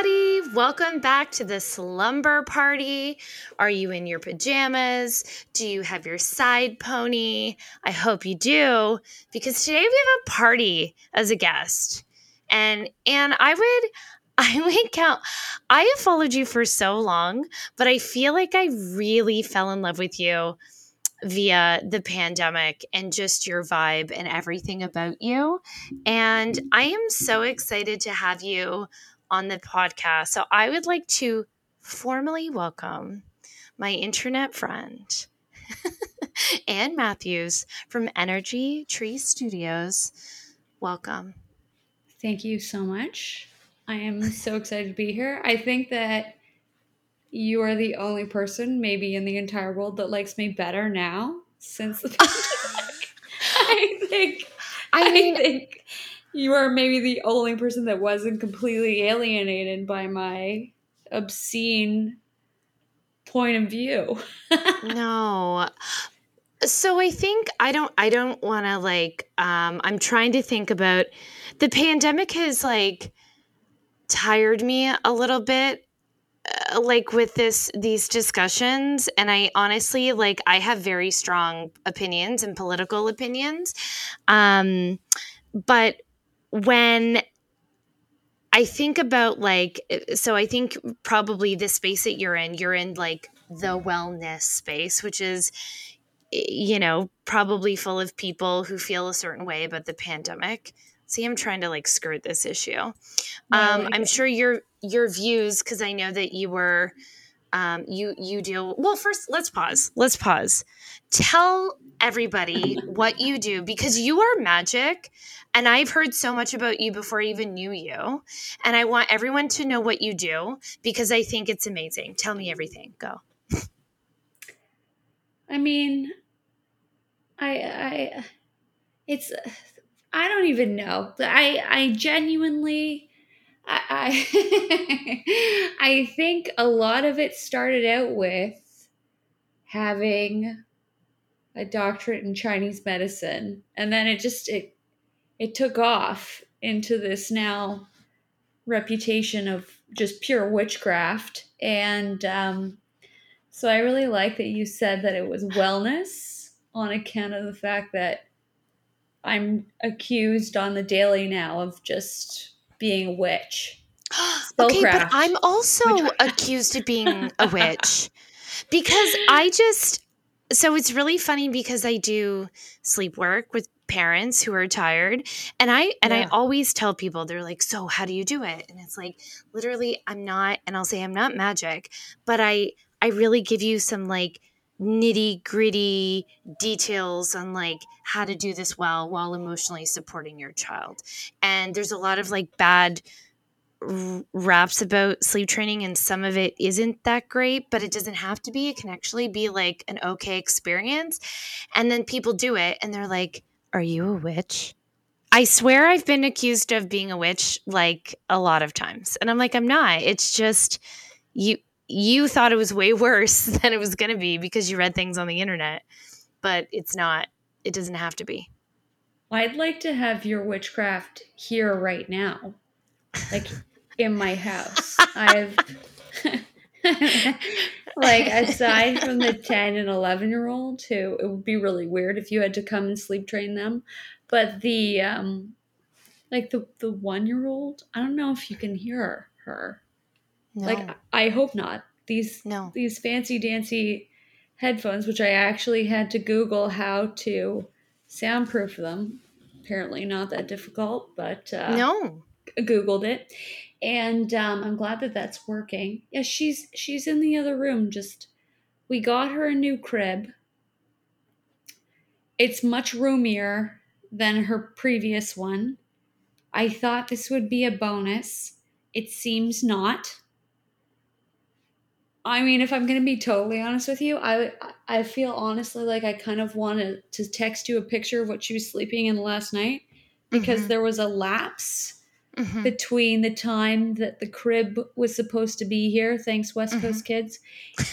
everybody. Welcome back to the slumber party. Are you in your pajamas? Do you have your side pony? I hope you do, because today we have a party as a guest. And and I would I would count I have followed you for so long, but I feel like I really fell in love with you via the pandemic and just your vibe and everything about you. And I am so excited to have you on the podcast. So I would like to formally welcome my internet friend, Anne Matthews from Energy Tree Studios. Welcome. Thank you so much. I am so excited to be here. I think that you are the only person, maybe in the entire world, that likes me better now since the pandemic. I think. I, mean, I think you are maybe the only person that wasn't completely alienated by my obscene point of view. no. So I think I don't I don't want to like um I'm trying to think about the pandemic has like tired me a little bit uh, like with this these discussions and i honestly like i have very strong opinions and political opinions um but when I think about like, so I think probably the space that you're in, you're in like the wellness space, which is, you know, probably full of people who feel a certain way about the pandemic. See, I'm trying to like skirt this issue. Um, I'm sure your your views, because I know that you were, um, you you deal. Well, first, let's pause. Let's pause. Tell everybody what you do because you are magic and I've heard so much about you before I even knew you. And I want everyone to know what you do because I think it's amazing. Tell me everything. Go. I mean, I, I, it's, I don't even know. I, I genuinely, I, I, I think a lot of it started out with having a doctorate in Chinese medicine, and then it just it it took off into this now reputation of just pure witchcraft. And um, so I really like that you said that it was wellness on account of the fact that I'm accused on the daily now of just being a witch. okay, but I'm also accused of being a witch because I just so it's really funny because I do sleep work with parents who are tired and i and yeah. i always tell people they're like so how do you do it? And it's like literally i'm not and i'll say i'm not magic but i i really give you some like nitty gritty details on like how to do this well while emotionally supporting your child. And there's a lot of like bad raps about sleep training and some of it isn't that great but it doesn't have to be. It can actually be like an okay experience and then people do it and they're like are you a witch? I swear i've been accused of being a witch like a lot of times. And i'm like i'm not. It's just you you thought it was way worse than it was going to be because you read things on the internet but it's not. It doesn't have to be. I'd like to have your witchcraft here right now. Like in my house. I've like aside from the 10 and 11 year old who it would be really weird if you had to come and sleep train them. But the um like the the one year old i don't know if you can hear her. No. like i hope not. These no. these fancy dancy headphones which i actually had to google how to soundproof them. Apparently not that difficult but uh no. Googled it and um, I'm glad that that's working. Yeah, she's she's in the other room. Just we got her a new crib. It's much roomier than her previous one. I thought this would be a bonus. It seems not. I mean, if I'm going to be totally honest with you, I I feel honestly like I kind of wanted to text you a picture of what she was sleeping in last night because mm-hmm. there was a lapse mm-hmm. between the time that the crib was supposed to be here, thanks West mm-hmm. Coast kids,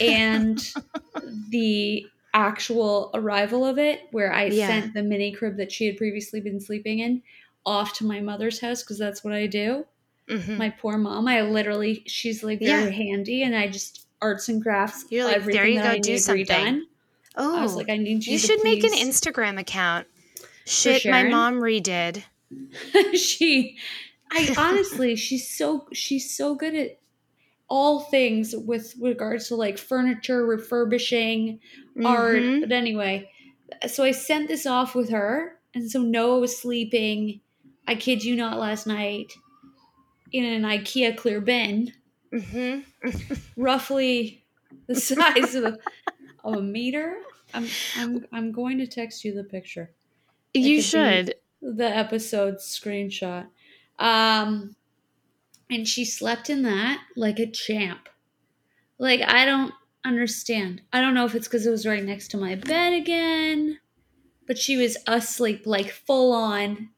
and the actual arrival of it, where I yeah. sent the mini crib that she had previously been sleeping in off to my mother's house because that's what I do. Mhm. My poor mom. I literally, she's like very Yeah. handy, and I just arts and crafts. You're like, everything "There you go, I do something." redone. Oh, I was like, I need you. you should make an Instagram account. Shit, my mom redid. she I honestly she's so she's so good at all things with regards to like furniture refurbishing art Mhm. but anyway so I sent this off with her and so Noah was sleeping I kid you not last night in an IKEA clear bin Mhm. roughly the size of a, of a meter I'm, I'm I'm going to text you the picture You should. the episode screenshot. Um, and she slept in that like a champ. Like, I don't understand. I don't know if it's because it was right next to my bed again, but she was asleep, like full on.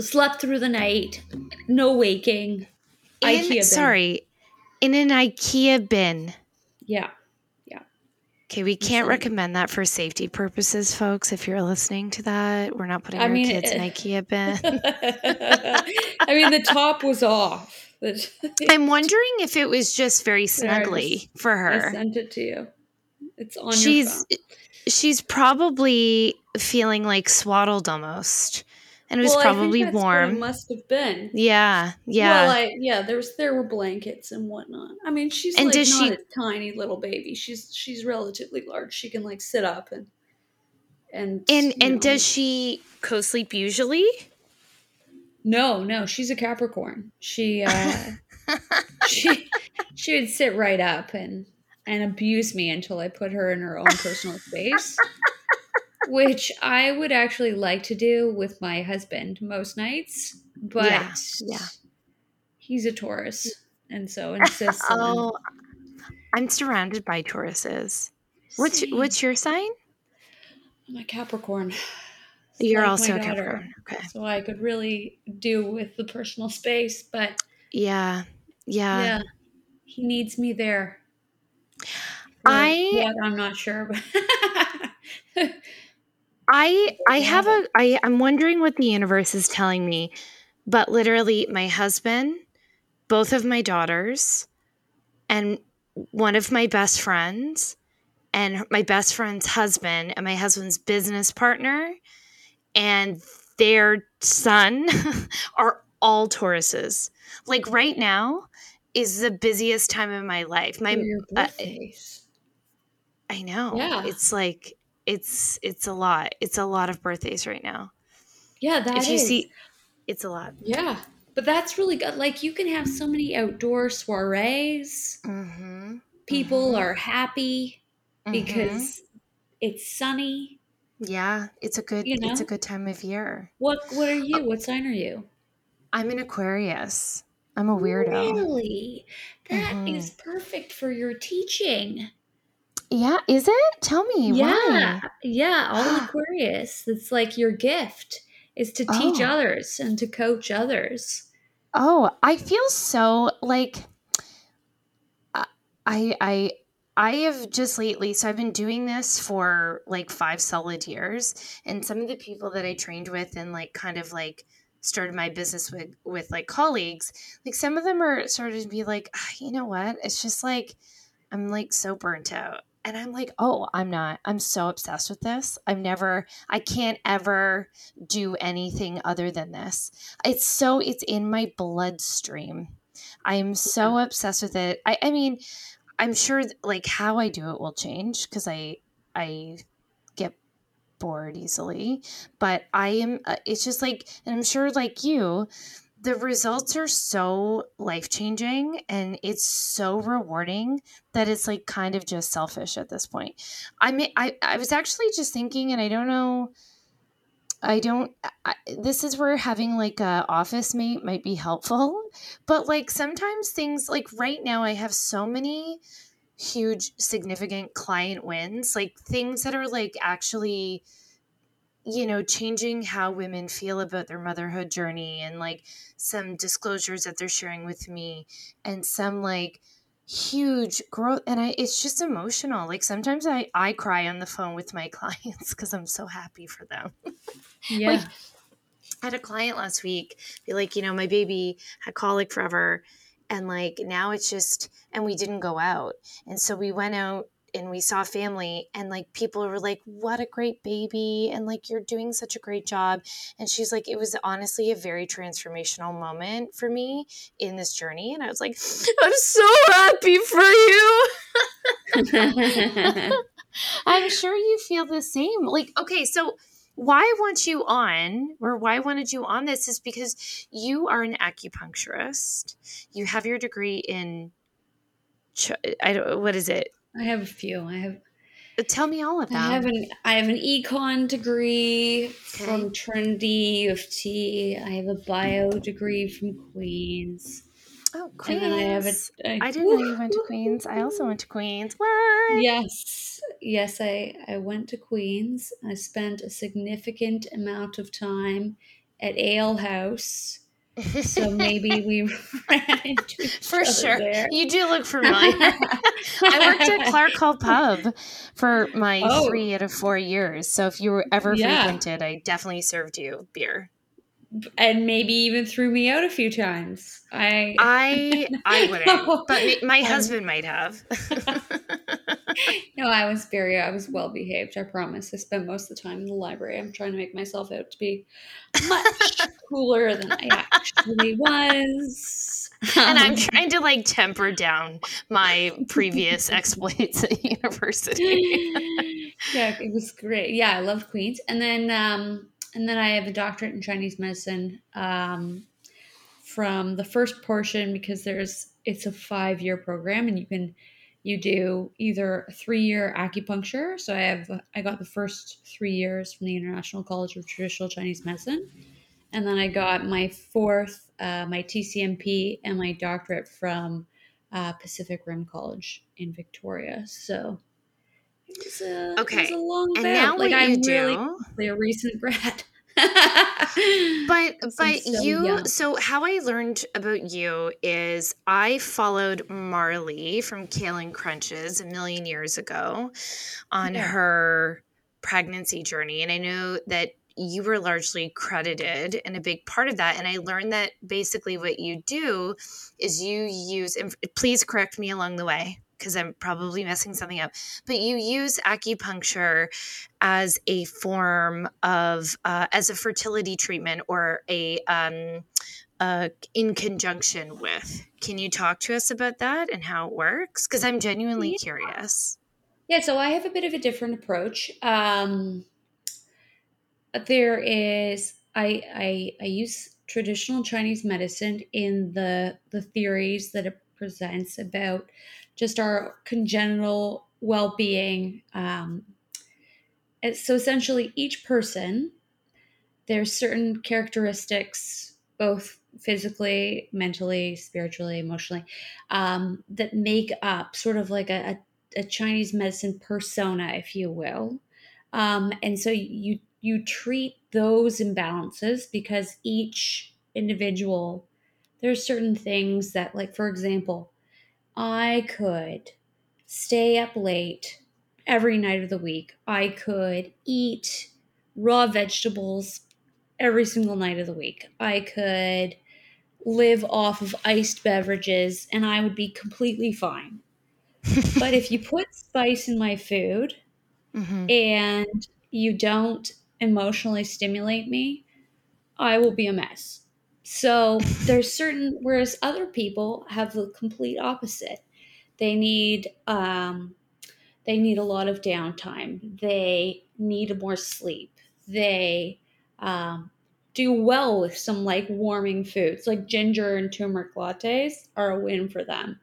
Slept through the night, no waking. In, IKEA bin. sorry, in an IKEA bin. Yeah. Okay, we can't recommend that for safety purposes, folks. If you're listening to that, we're not putting I our mean, kids eh. in IKEA bin. I mean, the top was off. I'm wondering if it was just very snuggly for I her. sent it to you. It's on your She's phone. she's probably feeling like swaddled almost, and it was Well, probably that's what it warm. must have been. Yeah, yeah. Well, I, yeah, there was there were blankets and whatnot. I mean, she's And like does not she- a tiny little baby. She's she's relatively large. She can like sit up and and and and know. does she co-sleep usually? no no she's a Capricorn. She uh she she would sit right up and and abuse me until I put her in her own personal space. Which I would actually like to do with my husband most nights, but Yeah, yeah. he's a Taurus mm. and so insists on Oh, I'm surrounded by Tauruses. What's Same. what's your sign? I'm a Capricorn. You're Like also a. Capricorn. Okay. So I could really do with the personal space, but Yeah. Yeah. yeah, he needs me there. I- what, I'm not sure, but I I have a I I'm wondering what the universe is telling me, but literally my husband, both of my daughters, and one of my best friends, and my best friend's husband, and my husband's business partner, and their son are all Tauruses. Like right now is the busiest time of my life. My uh. I know. Yeah. It's like it's it's a lot. It's a lot of birthdays right now. yeah, that if you is. see it's a lot. yeah, but that's really good. Like you can have so many outdoor soirees. Mm-hmm. People Mhm. are happy because it's sunny. yeah, it's a good You it's a good time of year. What What are you? What sign are you? I'm an Aquarius. I'm a weirdo. Really? That is Mhm. perfect for your teaching. Yeah, is it? Tell me. Yeah. Why? Yeah, all Aquarius. It's like your gift is to teach Oh. others and to coach others. Oh, I feel so like I I I I have just lately so I've been doing this for like 5 solid years and some of the people that I trained with and like kind of like started my business with with like colleagues like some of them are started to be like ah, you know what it's just like I'm like so burnt out and I'm like oh I'm not. I'm so obsessed with this. I've never I can't ever do anything other than this. It's so it's in my bloodstream. I am so obsessed with it. I i mean i'm sure like how i do it will change because i i get bored easily but i am uh, it's just like and i'm sure like you the results are so life changing and it's so rewarding that it's like kind of just selfish at this point i mean i i was actually just thinking and i don't know I don't. I, this is where having like a office mate might be helpful, but like sometimes things like right now I have so many huge significant client wins, like things that are like actually you know changing how women feel about their motherhood journey and like some disclosures that they're sharing with me and some like huge growth and i it's just emotional like sometimes i i cry on the phone with my clients because i'm so happy for them Yeah. I had a client last week be like, you know, my baby had colic forever. And like now it's just, and we didn't go out. And so we went out and we saw family and like people were like what a great baby and like you're doing such a great job and she's like it was honestly a very transformational moment for me in this journey and i was like i'm so happy for you i'm sure you feel the same like okay so why I want you on, or why I wanted you on this, is because you are an acupuncturist. You have your degree in, I don't, what is it? I have a few. I have. Uh, tell me all about. I have an I have an econ degree okay. from Trinity U of T. I have a bio degree from Queens. Oh, Queens! And I have a. I, I didn't know you went to Queens. I also went to Queens. What? Yes, yes. I I went to Queens. I spent a significant amount of time at Ale House so maybe we ran into for sure. There. You do look familiar. I worked at Clark Hall Pub for my oh. three out of four years. So if you were ever yeah. frequented, I definitely served you beer. And maybe even threw me out a few times. I I I wouldn't, but my husband might have. no, I was very, I was well behaved. I promise. I spent most of the time in the library. I'm trying to make myself out to be much cooler than I actually was. and I'm um, trying to like temper down my previous exploits at university. yeah, it was great. Yeah, I love Queens. And then, um, and then I have a doctorate in Chinese medicine um, from the first portion because there's it's a five year program and you can you do either three year acupuncture. So I have I got the first three years from the International College of Traditional Chinese Medicine, and then I got my fourth, uh, my TCMP, and my doctorate from uh, Pacific Rim College in Victoria. So it was a, okay. It was a long and now like I'm do, really a recent grad. but but so you young. so how I learned about you is I followed Marley from Kale and Crunches a million years ago on yeah. her pregnancy journey and I know that you were largely credited and a big part of that and I learned that basically what you do is you use and please correct me along the way because I'm probably messing something up, but you use acupuncture as a form of, uh, as a fertility treatment or a, um, uh, in conjunction with. Can you talk to us about that and how it works? Because I'm genuinely yeah. curious. Yeah, so I have a bit of a different approach. Um, there is, I, I, I use traditional Chinese medicine in the the theories that it presents about just our congenital well being. Um, so essentially, each person, there's certain characteristics, both physically, mentally, spiritually, emotionally, um, that make up sort of like a, a, a, Chinese medicine persona, if you will. Um, and so you you treat those imbalances because each individual there's certain things that like for example I could stay up late every night of the week. I could eat raw vegetables every single night of the week. I could live off of iced beverages and I would be completely fine. but if you put spice in my food mm-hmm. and you don't emotionally stimulate me, I will be a mess. So there's certain, whereas other people have the complete opposite. They need, um, they need a lot of downtime. They need more sleep. They um, do well with some like warming foods, like ginger and turmeric lattes are a win for them.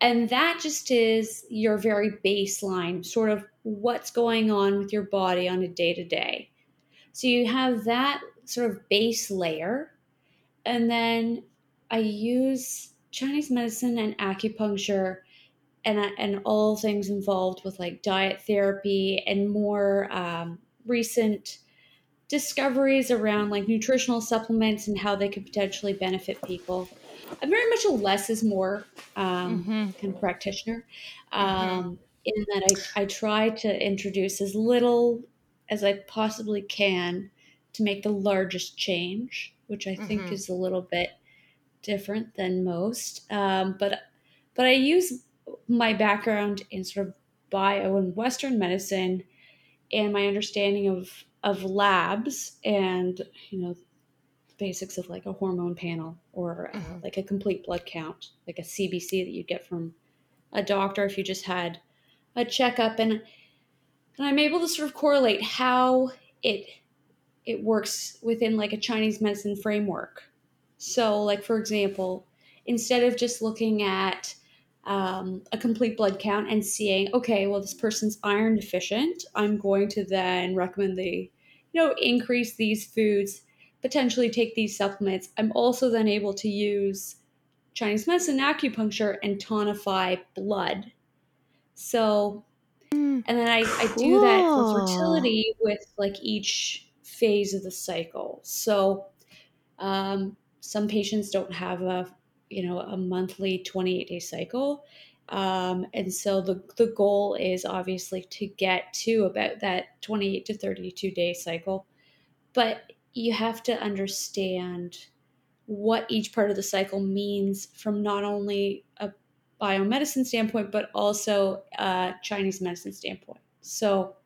And that just is your very baseline, sort of what's going on with your body on a day to day. So you have that sort of base layer and then I use Chinese medicine and acupuncture and and all things involved with like diet therapy and more um, recent discoveries around like nutritional supplements and how they could potentially benefit people. I'm very much a less is more um, mm-hmm. kind of practitioner, mm-hmm. um, mm-hmm. in that I, I try to introduce as little as I possibly can to make the largest change, which I think Mhm. is a little bit different than most. Um, but but I use my background in sort of bio and Western medicine and my understanding of of labs and you know basics of like a hormone panel or uh, Mhm. like a complete blood count, like a CBC that you get from a doctor if you just had a checkup and and I'm able to sort of correlate how it it works within like a Chinese medicine framework. So, like for example, instead of just looking at um, a complete blood count and seeing, okay, well, this person's iron deficient, I'm going to then recommend the, you know, increase these foods, potentially take these supplements. I'm also then able to use Chinese medicine acupuncture and tonify blood. So Mm, and then I, I do that for fertility with like each phase of the cycle. So um, some patients don't have a you know a monthly 28 day cycle. Um, and so the, the goal is obviously to get to about that 28 to 32 day cycle. But you have to understand what each part of the cycle means from not only a biomedicine standpoint, but also a Chinese medicine standpoint. So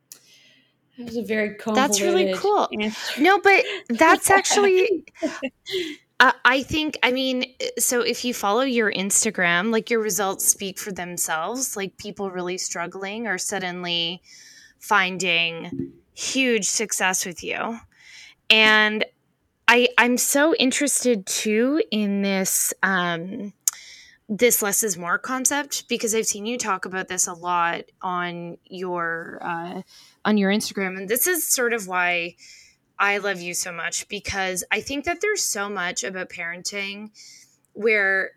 it was a very cool. That's really cool. answer. No, but that's actually Uh, I think, I mean, so if you follow your Instagram, like your results speak for themselves. Like people really struggling are suddenly finding huge success with you. And I, I'm so interested too in this, um, this less is more concept because I've seen you talk about this a lot on your, uh, on your Instagram. And this is sort of why I love you so much because I think that there's so much about parenting where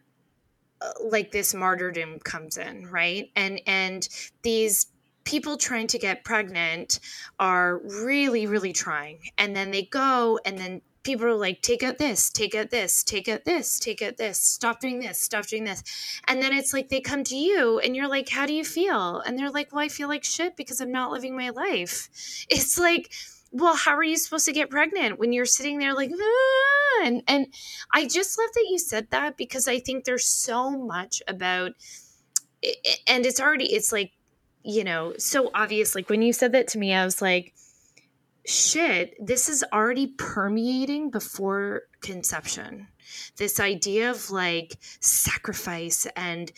uh, like this martyrdom comes in, right? And and these people trying to get pregnant are really really trying and then they go and then people are like take out this take out this take out this take out this stop doing this stop doing this. And then it's like they come to you and you're like how do you feel? And they're like well i feel like shit because i'm not living my life. It's like well how are you supposed to get pregnant when you're sitting there like ah! and and i just love that you said that because i think there's so much about and it's already it's like you know so obvious. Like when you said that to me i was like shit this is already permeating before conception. This idea of like sacrifice and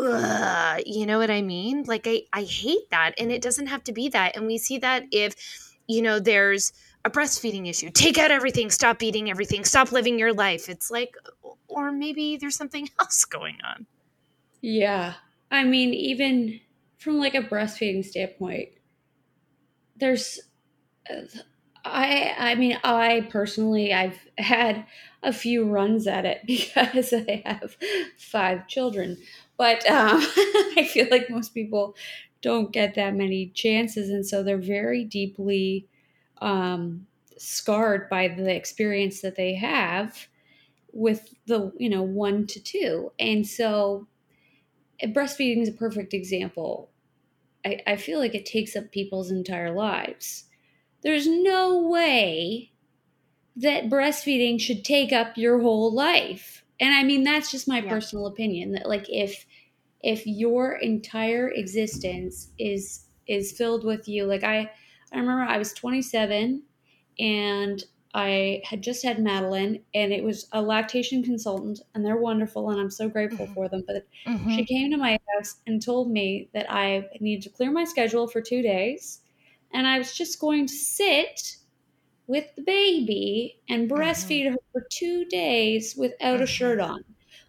ugh, you know what i mean? Like i i hate that and it doesn't have to be that and we see that if you know there's a breastfeeding issue. Take out everything stop eating everything stop living your life. It's like or maybe there's something else going on. Yeah. I mean, even from like a breastfeeding standpoint, there's I I mean, I personally I've had a few runs at it because I have five children. But um, I feel like most people don't get that many chances and so they're very deeply um, scarred by the experience that they have with the, you know, 1 to 2. And so breastfeeding is a perfect example. I, I feel like it takes up people's entire lives. There's no way that breastfeeding should take up your whole life. And I mean that's just my Yeah. personal opinion that like if if your entire existence is is filled with you like I I remember I was 27 and I had just had Madeline and it was a lactation consultant and they're wonderful and I'm so grateful Mhm. for them but mm-hmm. she came to my house and told me that I needed to clear my schedule for two days and I was just going to sit with the baby and breastfeed her for two days without a Mhm. shirt on,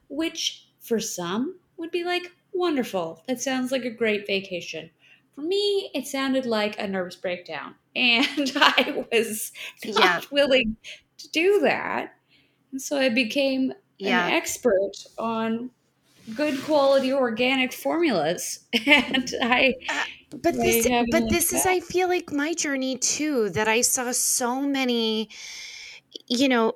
which for some would be like, wonderful. That sounds like a great vacation. For me, it sounded like a nervous breakdown. And I was not Yeah. willing to do that. And so I became Yeah. an expert on good quality organic formulas. And I but this but this is i feel like my journey too that i saw so many you know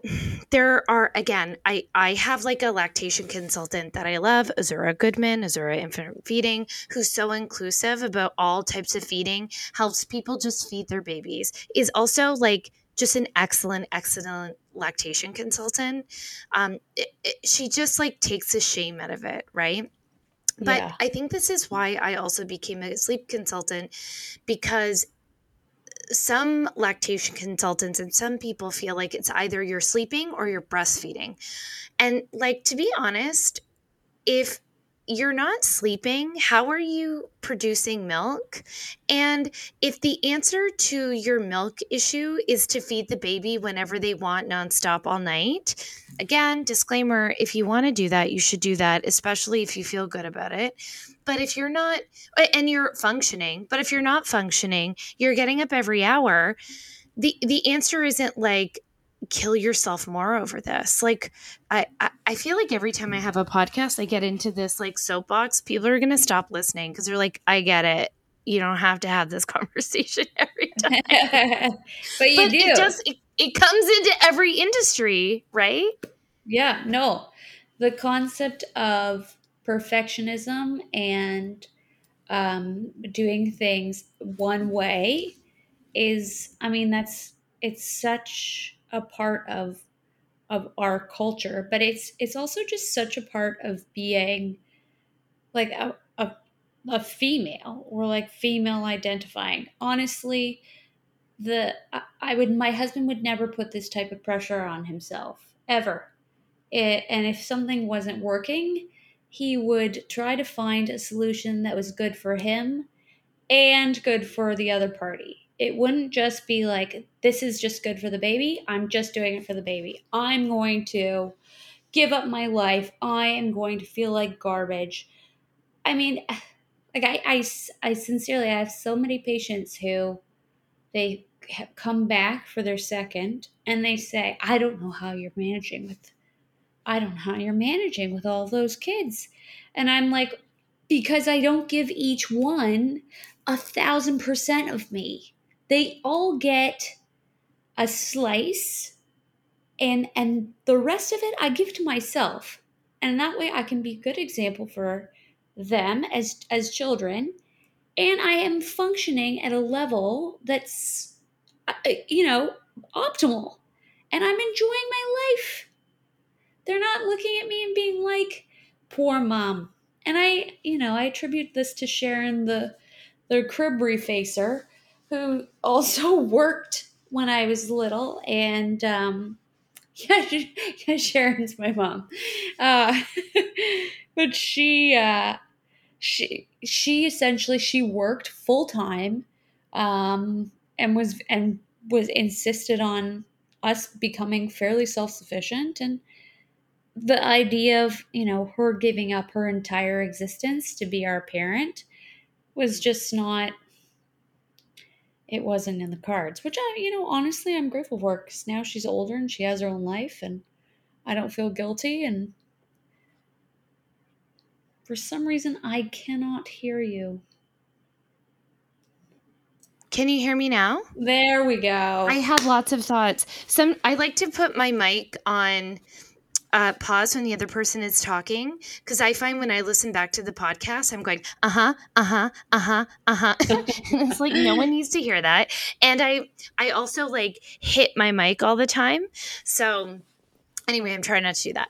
there are again i i have like a lactation consultant that i love azura goodman azura infant feeding who's so inclusive about all types of feeding helps people just feed their babies is also like just an excellent, excellent lactation consultant. Um, it, it, she just like takes the shame out of it, right? But Yeah. I think this is why I also became a sleep consultant because some lactation consultants and some people feel like it's either you're sleeping or you're breastfeeding. And like to be honest, if you're not sleeping, how are you producing milk? And if the answer to your milk issue is to feed the baby whenever they want nonstop all night, again, disclaimer if you want to do that, you should do that, especially if you feel good about it. But if you're not, and you're functioning, but if you're not functioning, you're getting up every hour, the, the answer isn't like, kill yourself more over this. Like I, I I feel like every time I have a podcast, I get into this like soapbox. People are gonna stop listening because they're like, I get it. You don't have to have this conversation every time. but you but do. it does it, it comes into every industry, right? Yeah, no. The concept of perfectionism and um, doing things one way is, I mean, that's it's such a part of of our culture, but it's it's also just such a part of being like a a, a female or like female identifying. Honestly, the I, I would my husband would never put this type of pressure on himself ever it, and if something wasn't working, he would try to find a solution that was good for him and good for the other party. It wouldn't just be like, this is just good for the baby. I'm just doing it for the baby. I'm going to give up my life. I am going to feel like garbage. I mean, like, I, I, I sincerely, I have so many patients who they come back for their second and they say, I don't know how you're managing with I don't know how you're managing with all those kids. And I'm like, because I don't give each one a thousand percent of me. They all get a slice and and the rest of it I give to myself. And that way I can be a good example for them as as children. And I am functioning at a level that's uh, you know, optimal. And I'm enjoying my life they're not looking at me and being like, poor mom. And I, you know, I attribute this to Sharon, the the crib refacer, who also worked when I was little. And um, yeah, Sharon's my mom. Uh, but she, uh, she, she essentially she worked full time, um, and was and was insisted on us becoming fairly self sufficient and the idea of you know her giving up her entire existence to be our parent was just not it wasn't in the cards which i you know honestly i'm grateful for because now she's older and she has her own life and i don't feel guilty and for some reason i cannot hear you Can you hear me now? there we go I have lots of thoughts. Some I like to put my mic on uh, pause when the other person is talking because I find when I listen back to the podcast, I'm going uh huh, uh huh, uh huh, uh huh, it's like no one needs to hear that. And I I also like hit my mic all the time, so. Anyway, I'm trying not to do that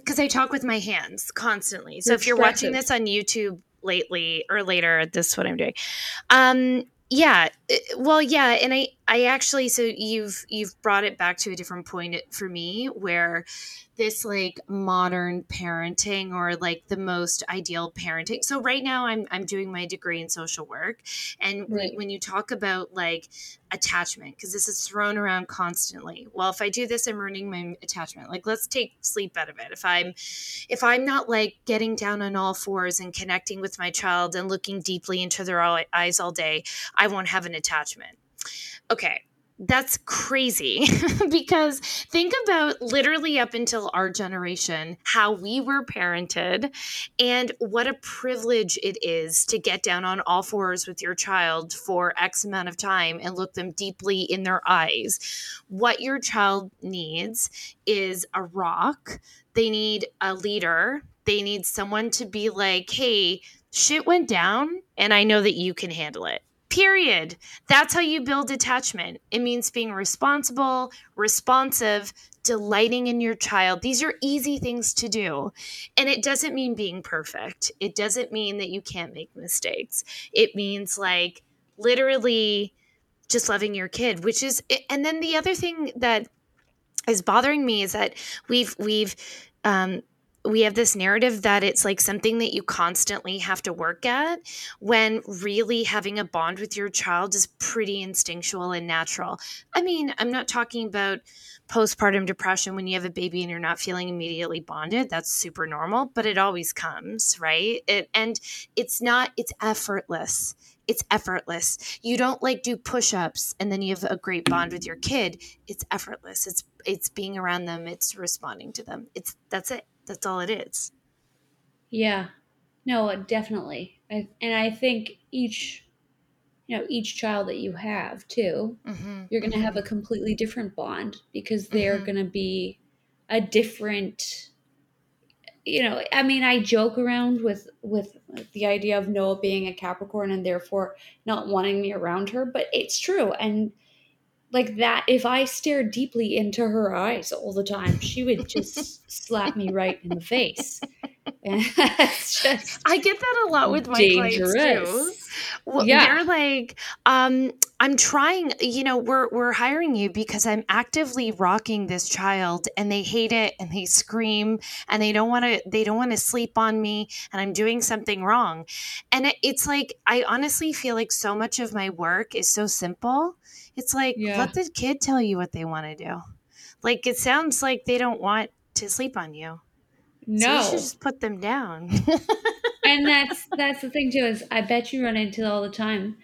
because I talk with my hands constantly. So if you're watching this on YouTube lately or later, this is what I'm doing. Um, yeah, well, yeah, and I, I actually, so you've you've brought it back to a different point for me where this like modern parenting or like the most ideal parenting. So right now, I'm I'm doing my degree in social work, and we- Right. when you talk about like attachment because this is thrown around constantly well if i do this i'm ruining my attachment like let's take sleep out of it if i'm if i'm not like getting down on all fours and connecting with my child and looking deeply into their eyes all day i won't have an attachment okay that's crazy because think about literally up until our generation how we were parented and what a privilege it is to get down on all fours with your child for X amount of time and look them deeply in their eyes. What your child needs is a rock, they need a leader, they need someone to be like, hey, shit went down and I know that you can handle it. Period. That's how you build attachment. It means being responsible, responsive, delighting in your child. These are easy things to do. And it doesn't mean being perfect. It doesn't mean that you can't make mistakes. It means like literally just loving your kid, which is and then the other thing that is bothering me is that we've we've um we have this narrative that it's like something that you constantly have to work at when really having a bond with your child is pretty instinctual and natural. I mean, I'm not talking about postpartum depression when you have a baby and you're not feeling immediately bonded. That's super normal, but it always comes, right? It, and it's not, it's effortless. It's effortless. You don't like do push-ups and then you have a great bond with your kid. It's effortless. It's it's being around them, it's responding to them. It's that's it that's all it is. Yeah. No, definitely. I, and I think each you know, each child that you have too, mm-hmm. you're going to mm-hmm. have a completely different bond because they're mm-hmm. going to be a different you know, I mean, I joke around with with the idea of Noah being a Capricorn and therefore not wanting me around her, but it's true. And like that if i stared deeply into her eyes all the time she would just slap me right in the face and just i get that a lot with my dangerous. clients too well, yeah. they're like um i'm trying you know we're we're hiring you because i'm actively rocking this child and they hate it and they scream and they don't want to they don't want to sleep on me and i'm doing something wrong and it, it's like i honestly feel like so much of my work is so simple it's like yeah. let the kid tell you what they want to do. Like it sounds like they don't want to sleep on you. No, so you should just put them down. and that's that's the thing too is I bet you run into all the time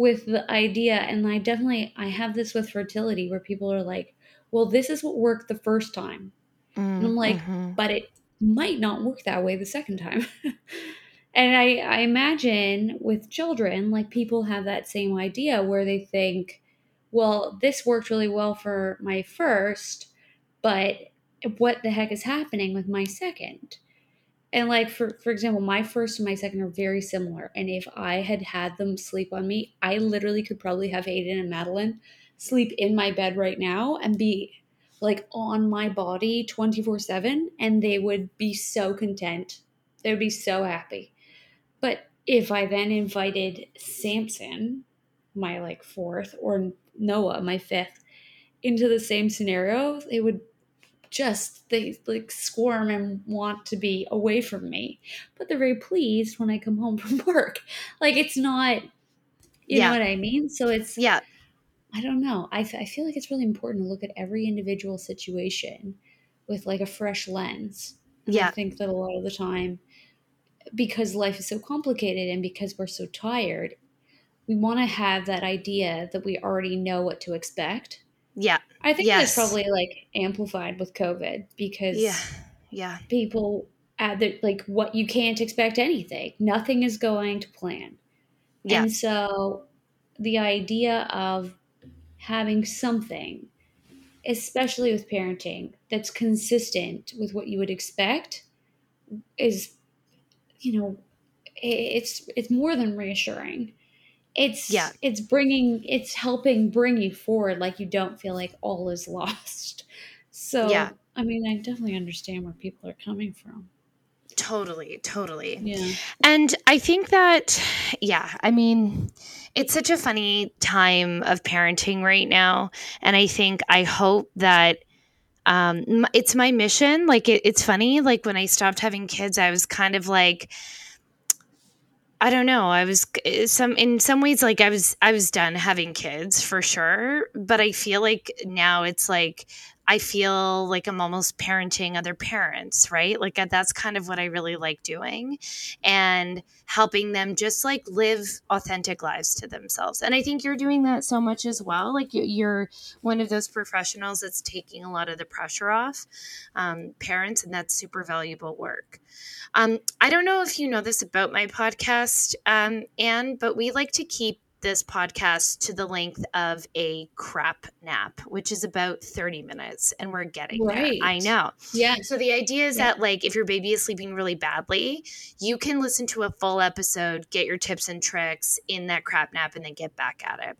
with the idea, and I definitely I have this with fertility where people are like, "Well, this is what worked the first time," mm, and I'm like, mm-hmm. "But it might not work that way the second time." and I, I imagine with children, like people have that same idea where they think, well, this worked really well for my first, but what the heck is happening with my second? And like for for example, my first and my second are very similar. And if I had had them sleep on me, I literally could probably have Aiden and Madeline sleep in my bed right now and be like on my body 24/7 and they would be so content. They would be so happy. But if I then invited Samson, my like fourth, or Noah, my fifth, into the same scenario, they would just they like squirm and want to be away from me. But they're very pleased when I come home from work. Like it's not you yeah. know what I mean? So it's yeah. I don't know. I, I feel like it's really important to look at every individual situation with like a fresh lens. And yeah. I think that a lot of the time, because life is so complicated and because we're so tired, we want to have that idea that we already know what to expect. Yeah. I think yes. that's probably like amplified with COVID because yeah, yeah, people add that like what you can't expect anything. Nothing is going to plan. Yeah. And so the idea of having something, especially with parenting, that's consistent with what you would expect is, you know, it's it's more than reassuring it's yeah. it's bringing it's helping bring you forward like you don't feel like all is lost. So yeah. I mean i definitely understand where people are coming from. Totally totally. Yeah. And i think that yeah i mean it's such a funny time of parenting right now. And i think i hope that um it's my mission. Like it, it's funny like when i stopped having kids i was kind of like I don't know. I was eh, some in some ways like I was I was done having kids for sure, but I feel like now it's like I feel like I'm almost parenting other parents, right? Like uh, that's kind of what I really like doing and helping them just like live authentic lives to themselves. And I think you're doing that so much as well. Like you're one of those professionals that's taking a lot of the pressure off um, parents, and that's super valuable work. Um, I don't know if you know this about my podcast, um, Anne, but we like to keep this podcast to the length of a crap nap, which is about 30 minutes. And we're getting right. there. I know. Yeah. So the idea is yeah. that, like, if your baby is sleeping really badly, you can listen to a full episode, get your tips and tricks in that crap nap, and then get back at it.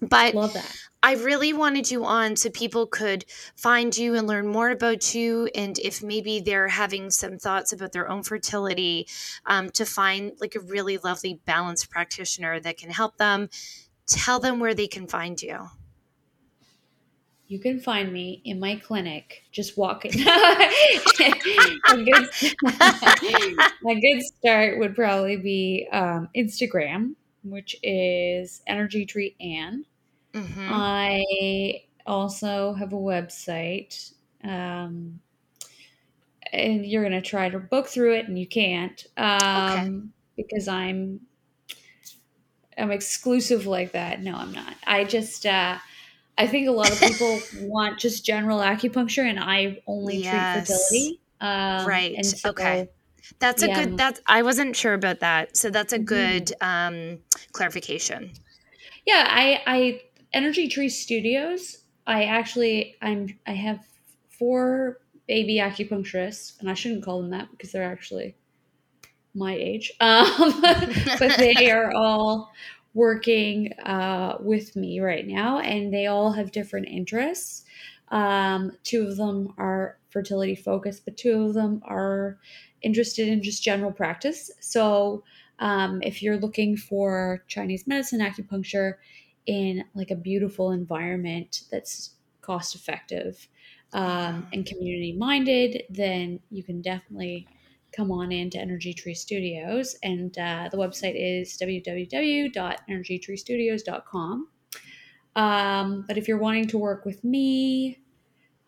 But Love that. I really wanted you on so people could find you and learn more about you. And if maybe they're having some thoughts about their own fertility, um, to find like a really lovely, balanced practitioner that can help them, tell them where they can find you. You can find me in my clinic, just walking. a, good, a good start would probably be um, Instagram, which is Energy Tree Anne Mm-hmm. I also have a website. Um, and you're going to try to book through it and you can't um, okay. because I'm I'm exclusive like that. No, I'm not. I just uh, I think a lot of people want just general acupuncture, and I only yes. treat fertility. Um, right. And so, okay. That's a yeah. good. That's I wasn't sure about that. So that's a mm-hmm. good um, clarification. Yeah, I I Energy Tree Studios, I actually I'm I have four baby acupuncturists, and I shouldn't call them that because they're actually my age. Um, but they are all working uh, with me right now, and they all have different interests. Um, two of them are fertility focused, but two of them are interested in just general practice. So, um, if you're looking for Chinese medicine acupuncture, in like a beautiful environment that's cost effective um, and community minded, then you can definitely come on into Energy Tree Studios. And uh, the website is www.energytreestudios.com. Um, but if you're wanting to work with me,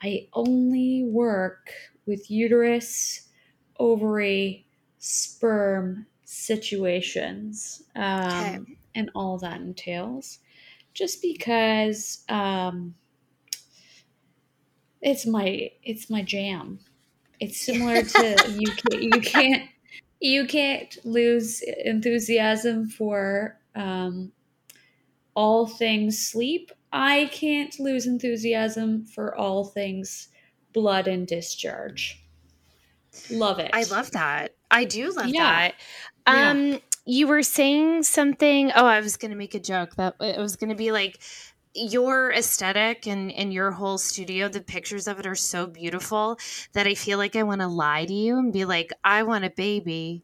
I only work with uterus, ovary, sperm situations um, okay. and all that entails just because um, it's my it's my jam. It's similar to you can't you can't you can't lose enthusiasm for um, all things sleep. I can't lose enthusiasm for all things blood and discharge. Love it. I love that. I do love yeah. that. Um, yeah you were saying something. Oh, I was going to make a joke that it was going to be like your aesthetic and and your whole studio the pictures of it are so beautiful that i feel like i want to lie to you and be like i want a baby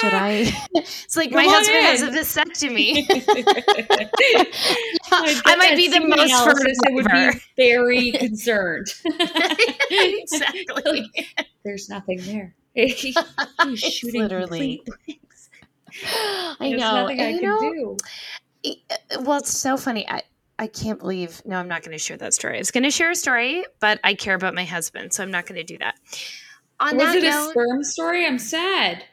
should I? it's like Come my husband in. has a vasectomy. I might be the most fertile. would be very concerned. exactly. There's nothing there. He's shooting literally. I know. Nothing I can know, do. Uh, well, it's so funny. I I can't believe. No, I'm not going to share that story. I was going to share a story, but I care about my husband, so I'm not going to do that. On was it note, a sperm story? I'm sad.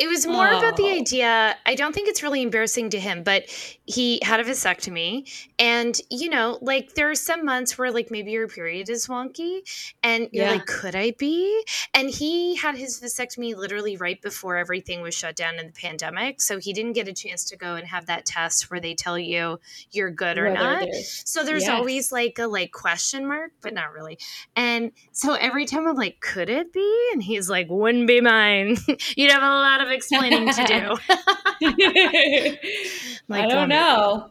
It was more oh. about the oh. idea. I don't think it's really embarrassing to him, but he had a vasectomy. And, you know, like there are some months where like maybe your period is wonky and you're yeah. like, could I be? And he had his vasectomy literally right before everything was shut down in the pandemic. So he didn't get a chance to go and have that test where they tell you you're good or Whether not. So there's yes. always like a like question mark, but not really. And so every time I'm like, could it be? And he's like, wouldn't be mine. You'd have a lot of explaining to do. like, I don't know.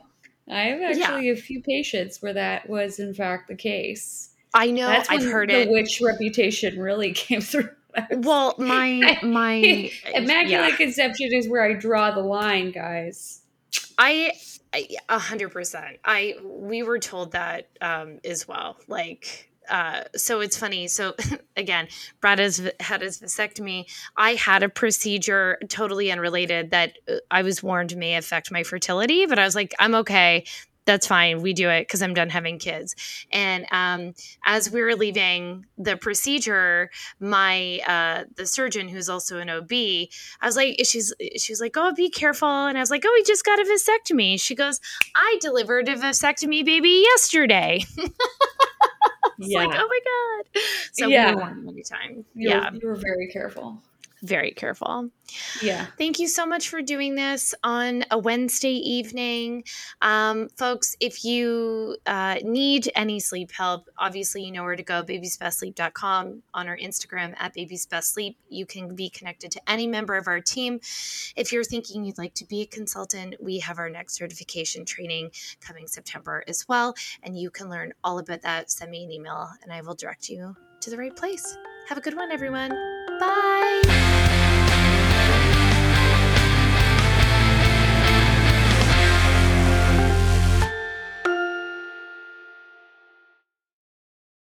I have actually yeah. a few patients where that was in fact the case. I know. That's I've heard the it. witch reputation really came through. Well, my my immaculate yeah. conception is where I draw the line, guys. I a hundred percent. I we were told that um, as well. Like uh, so it's funny. So again, Brad has had his vasectomy. I had a procedure totally unrelated that uh, I was warned may affect my fertility, but I was like, I'm okay. That's fine. We do it because I'm done having kids. And um, as we were leaving the procedure, my uh, the surgeon, who's also an OB, I was like, she's she's like, oh, be careful. And I was like, oh, we just got a vasectomy. She goes, I delivered a vasectomy baby yesterday. yeah. like, oh my god. So yeah. we were many times. You yeah, were, you were very careful. Very careful. Yeah. Thank you so much for doing this on a Wednesday evening. Um, folks, if you uh, need any sleep help, obviously you know where to go babiesbestsleep.com on our Instagram at babiesbestsleep. You can be connected to any member of our team. If you're thinking you'd like to be a consultant, we have our next certification training coming September as well. And you can learn all about that. Send me an email and I will direct you to the right place. Have a good one, everyone. Bye.